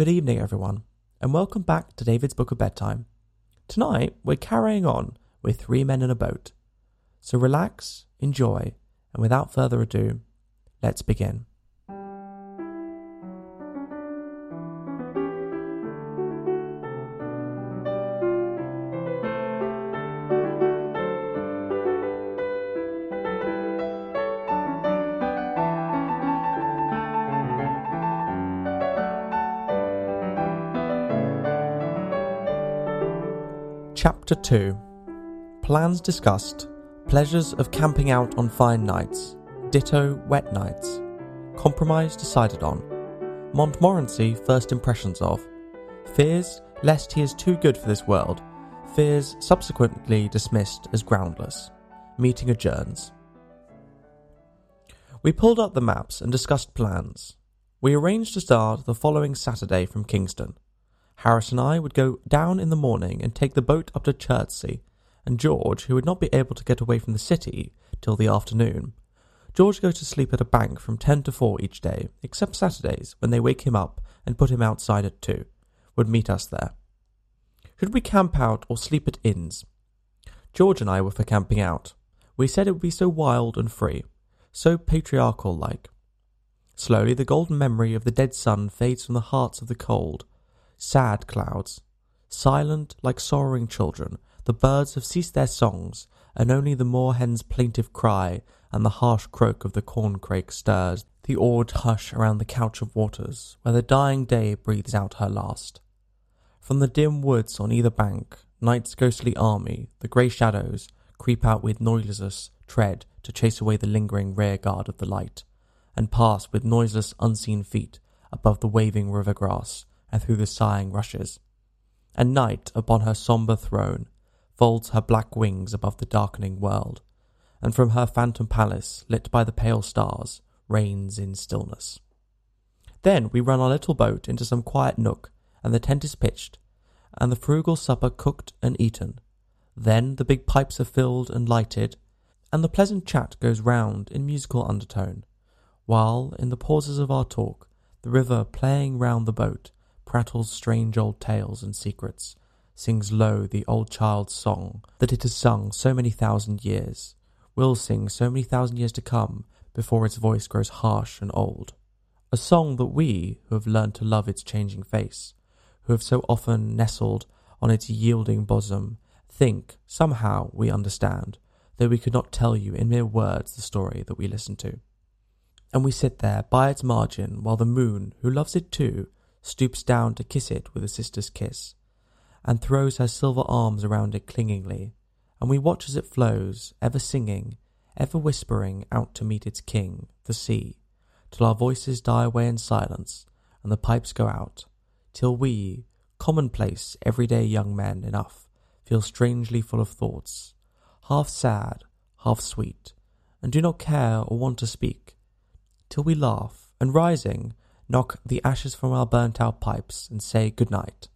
Good evening, everyone, and welcome back to David's Book of Bedtime. Tonight, we're carrying on with Three Men in a Boat. So relax, enjoy, and without further ado, let's begin. Chapter 2 Plans discussed, pleasures of camping out on fine nights, ditto wet nights, compromise decided on, Montmorency first impressions of, fears lest he is too good for this world, fears subsequently dismissed as groundless, meeting adjourns. We pulled up the maps and discussed plans. We arranged to start the following Saturday from Kingston. Harris and I would go down in the morning and take the boat up to Chertsey, and George, who would not be able to get away from the city till the afternoon, George goes to sleep at a bank from ten to four each day, except Saturdays, when they wake him up and put him outside at two, would meet us there. Should we camp out or sleep at inns? George and I were for camping out. We said it would be so wild and free, so patriarchal like. Slowly the golden memory of the dead sun fades from the hearts of the cold, sad clouds. Silent like sorrowing children, the birds have ceased their songs, and only the moorhen's plaintive cry and the harsh croak of the corncrake stirs the awed hush around the couch of waters, where the dying day breathes out her last. From the dim woods on either bank, night's ghostly army, the grey shadows, creep out with noiseless tread to chase away the lingering rear guard of the light, and pass with noiseless unseen feet above the waving river grass and through the sighing rushes. And night upon her sombre throne folds her black wings above the darkening world, and from her phantom palace, lit by the pale stars, reigns in stillness. Then we run our little boat into some quiet nook, and the tent is pitched, and the frugal supper cooked and eaten. Then the big pipes are filled and lighted, and the pleasant chat goes round in musical undertone, while, in the pauses of our talk, the river playing round the boat prattles strange old tales and secrets, sings low the old child's song that it has sung so many thousand years, will sing so many thousand years to come before its voice grows harsh and old. A song that we, who have learned to love its changing face, who have so often nestled on its yielding bosom, think somehow we understand, though we could not tell you in mere words the story that we listen to. And we sit there by its margin while the moon, who loves it too, stoops down to kiss it with a sister's kiss, and throws her silver arms around it clingingly, and we watch as it flows, ever singing, ever whispering out to meet its king, the sea, till our voices die away in silence, and the pipes go out, till we, commonplace, everyday young men enough, feel strangely full of thoughts, half sad, half sweet, and do not care or want to speak, till we laugh, and rising, knock the ashes from our burnt out pipes, and say good night.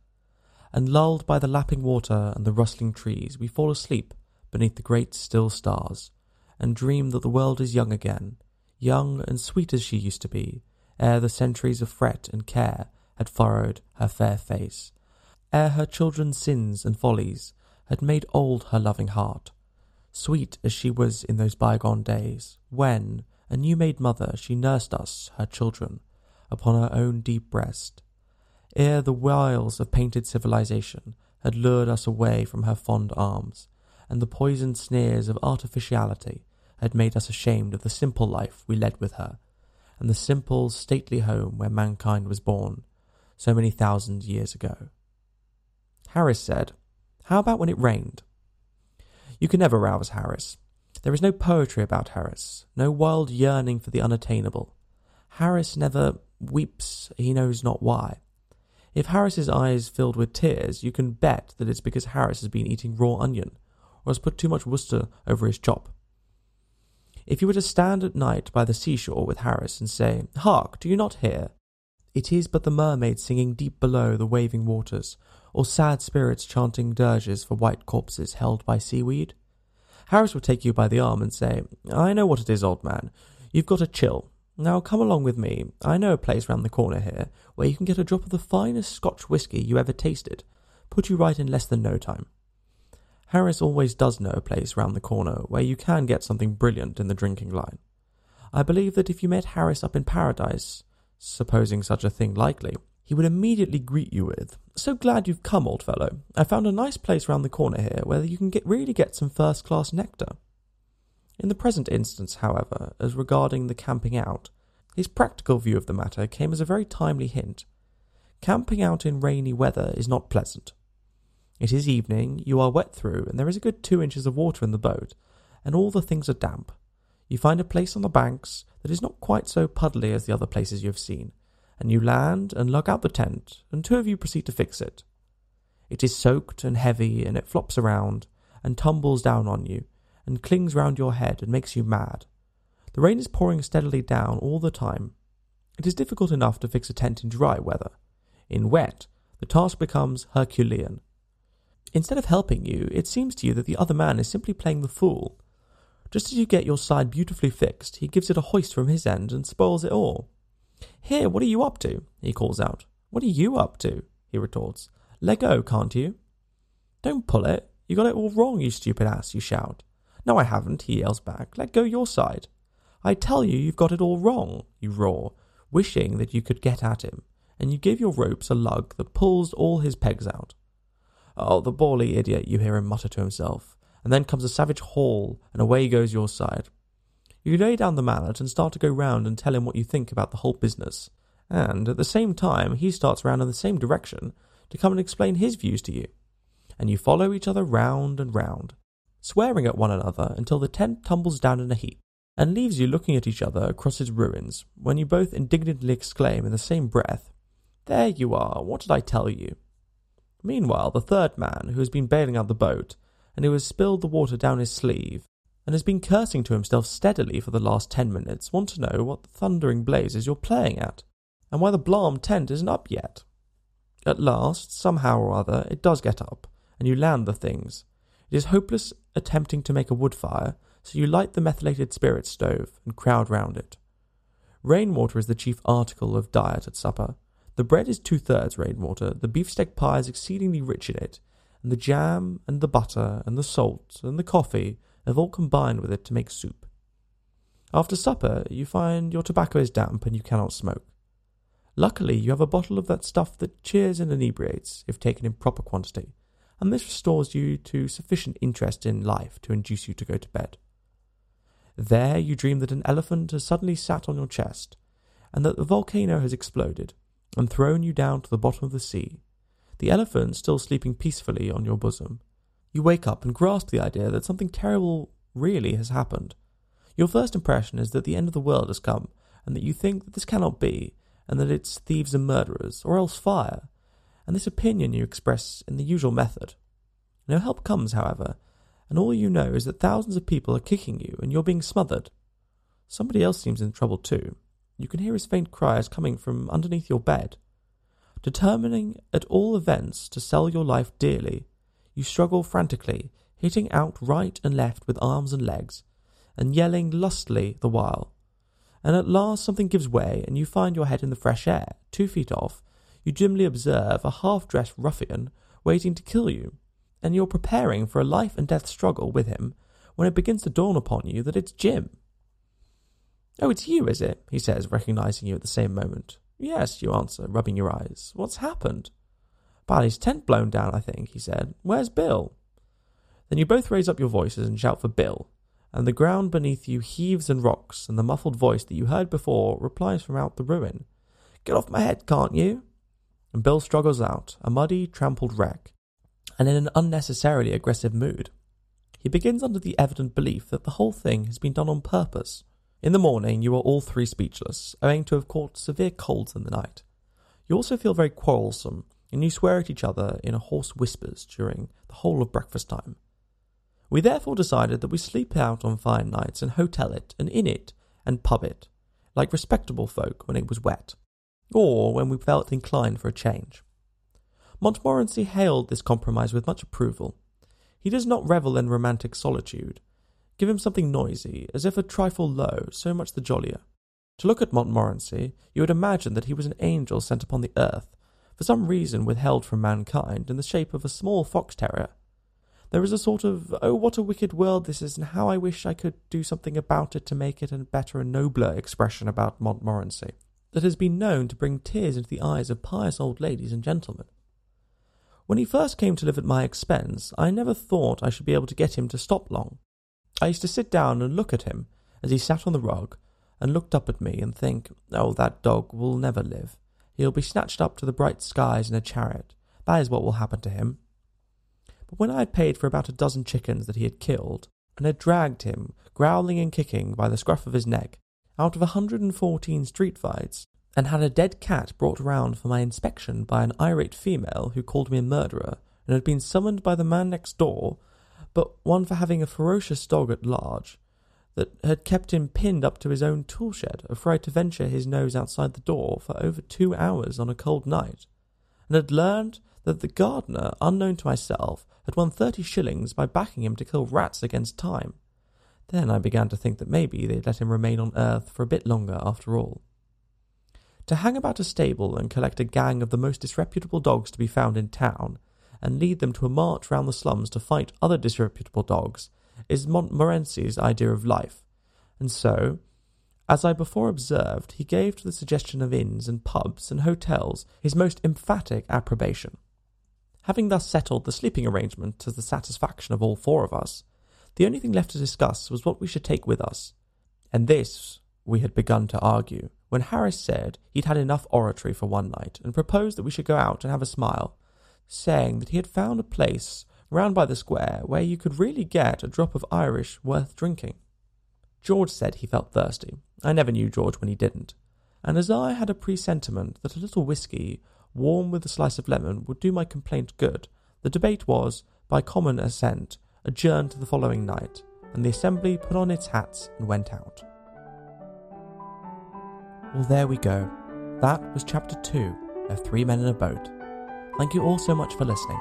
And lulled by the lapping water and the rustling trees, we fall asleep beneath the great still stars, and dream that the world is young again, young and sweet as she used to be, ere the centuries of fret and care had furrowed her fair face, ere her children's sins and follies had made old her loving heart, sweet as she was in those bygone days, when, a new made mother, she nursed us, her children, upon her own deep breast, ere the wiles of painted civilization had lured us away from her fond arms, and the poisoned sneers of artificiality had made us ashamed of the simple life we led with her, and the simple, stately home where mankind was born, so many thousand years ago. Harris said, How about when it rained? You can never rouse Harris. There is no poetry about Harris, no wild yearning for the unattainable. Harris never weeps he knows not why. If Harris's eyes filled with tears, you can bet that it's because Harris has been eating raw onion, or has put too much Worcester over his chop. If you were to stand at night by the seashore with Harris and say, Hark, do you not hear? It is but the mermaid singing deep below the waving waters, or sad spirits chanting dirges for white corpses held by seaweed. Harris would take you by the arm and say, I know what it is, old man. You've got a chill. Now come along with me. I know a place round the corner here where you can get a drop of the finest Scotch whisky you ever tasted. Put you right in less than no time. Harris always does know a place round the corner where you can get something brilliant in the drinking line. I believe that if you met Harris up in paradise, supposing such a thing likely, he would immediately greet you with, So glad you've come, old fellow. I found a nice place round the corner here where you can get really get some first class nectar. In the present instance, however, as regarding the camping out, his practical view of the matter came as a very timely hint. Camping out in rainy weather is not pleasant. It is evening, you are wet through, and there is a good two inches of water in the boat, and all the things are damp. You find a place on the banks that is not quite so puddly as the other places you have seen, and you land and lug out the tent, and two of you proceed to fix it. It is soaked and heavy, and it flops around, and tumbles down on you, and clings round your head and makes you mad. The rain is pouring steadily down all the time. It is difficult enough to fix a tent in dry weather. In wet, the task becomes Herculean. Instead of helping you, it seems to you that the other man is simply playing the fool. Just as you get your side beautifully fixed, he gives it a hoist from his end and spoils it all. Here, what are you up to? he calls out. What are you up to? he retorts. Let go, can't you? Don't pull it. You got it all wrong, you stupid ass, you shout. No, I haven't, he yells back. Let go your side. I tell you, you've got it all wrong, you roar, wishing that you could get at him, and you give your ropes a lug that pulls all his pegs out. Oh, the bally idiot, you hear him mutter to himself, and then comes a savage haul, and away goes your side. You lay down the mallet and start to go round and tell him what you think about the whole business, and at the same time he starts round in the same direction to come and explain his views to you, and you follow each other round and round, swearing at one another until the tent tumbles down in a heap, and leaves you looking at each other across its ruins, when you both indignantly exclaim in the same breath, There you are, what did I tell you? Meanwhile, the third man, who has been bailing out the boat, and who has spilled the water down his sleeve, and has been cursing to himself steadily for the last ten minutes, want to know what the thundering blazes you're playing at, and why the Blarm tent isn't up yet. At last, somehow or other, it does get up, and you land the things, it is hopeless attempting to make a wood fire, so you light the methylated spirit stove and crowd round it. Rainwater is the chief article of diet at supper. The bread is two thirds rainwater, the beefsteak pie is exceedingly rich in it, and the jam and the butter and the salt and the coffee have all combined with it to make soup. After supper, you find your tobacco is damp and you cannot smoke. Luckily, you have a bottle of that stuff that cheers and inebriates, if taken in proper quantity, and this restores you to sufficient interest in life to induce you to go to bed. There you dream that an elephant has suddenly sat on your chest, and that the volcano has exploded and thrown you down to the bottom of the sea, the elephant still sleeping peacefully on your bosom. You wake up and grasp the idea that something terrible really has happened. Your first impression is that the end of the world has come, and that you think that this cannot be, and that it's thieves and murderers, or else fire, and this opinion you express in the usual method. No help comes, however, and all you know is that thousands of people are kicking you and you're being smothered. Somebody else seems in trouble too. You can hear his faint cries coming from underneath your bed. Determining at all events to sell your life dearly, you struggle frantically, hitting out right and left with arms and legs, and yelling lustily the while. And at last something gives way, and you find your head in the fresh air, two feet off, you dimly observe a half dressed ruffian waiting to kill you, and you're preparing for a life and death struggle with him when it begins to dawn upon you that it's Jim. Oh, it's you, is it? he says, recognizing you at the same moment. Yes, you answer, rubbing your eyes. What's happened? Barley's tent blown down, I think, he said. Where's Bill? Then you both raise up your voices and shout for Bill, and the ground beneath you heaves and rocks, and the muffled voice that you heard before replies from out the ruin. Get off my head, can't you? And Bill struggles out, a muddy, trampled wreck, and in an unnecessarily aggressive mood. He begins under the evident belief that the whole thing has been done on purpose. In the morning, you are all three speechless, owing to have caught severe colds in the night. You also feel very quarrelsome, and you swear at each other in hoarse whispers during the whole of breakfast time. We therefore decided that we sleep out on fine nights and hotel it, and in it, and pub it, like respectable folk when it was wet or when we felt inclined for a change. Montmorency hailed this compromise with much approval. He does not revel in romantic solitude. Give him something noisy, as if a trifle low, so much the jollier. To look at Montmorency, you would imagine that he was an angel sent upon the earth, for some reason withheld from mankind, in the shape of a small fox terrier. There is a sort of, oh, what a wicked world this is, and how I wish I could do something about it to make it a better and nobler expression about Montmorency, that has been known to bring tears into the eyes of pious old ladies and gentlemen. When he first came to live at my expense, I never thought I should be able to get him to stop long. I used to sit down and look at him as he sat on the rug, and looked up at me and think, oh, that dog will never live. He'll be snatched up to the bright skies in a chariot. That is what will happen to him. But when I had paid for about a dozen chickens that he had killed, and had dragged him, growling and kicking, by the scruff of his neck, out of a hundred and fourteen street fights, and had a dead cat brought round for my inspection by an irate female who called me a murderer, and had been summoned by the man next door, but one for having a ferocious dog at large, that had kept him pinned up to his own tool shed, afraid to venture his nose outside the door for over two hours on a cold night, and had learned that the gardener, unknown to myself, had won thirty shillings by backing him to kill rats against time. Then I began to think that maybe they'd let him remain on earth for a bit longer after all. To hang about a stable and collect a gang of the most disreputable dogs to be found in town, and lead them to a march round the slums to fight other disreputable dogs, is Montmorency's idea of life, and so, as I before observed, he gave to the suggestion of inns and pubs and hotels his most emphatic approbation. Having thus settled the sleeping arrangement to the satisfaction of all four of us, the only thing left to discuss was what we should take with us. And this we had begun to argue when Harris said he'd had enough oratory for one night and proposed that we should go out and have a smile, saying that he had found a place round by the square where you could really get a drop of Irish worth drinking. George said he felt thirsty. I never knew George when he didn't. And as I had a presentiment that a little whisky warm with a slice of lemon, would do my complaint good. The debate was, by common assent, adjourned to the following night, and the assembly put on its hats and went out. Well, there we go. That was chapter 2 of Three Men in a Boat. Thank you all so much for listening.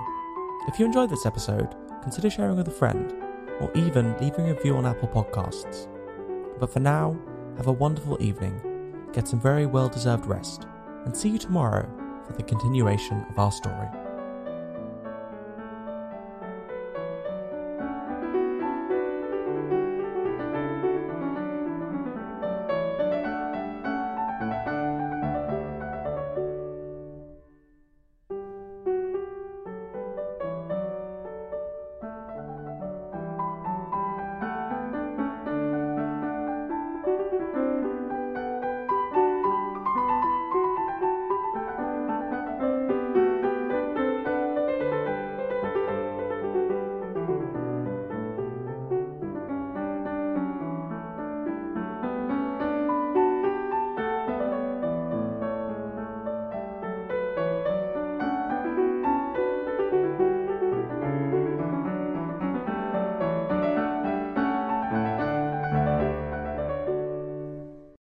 If you enjoyed this episode, consider sharing with a friend, or even leaving a review on Apple Podcasts. But for now, have a wonderful evening, get some very well deserved rest, and see you tomorrow for the continuation of our story.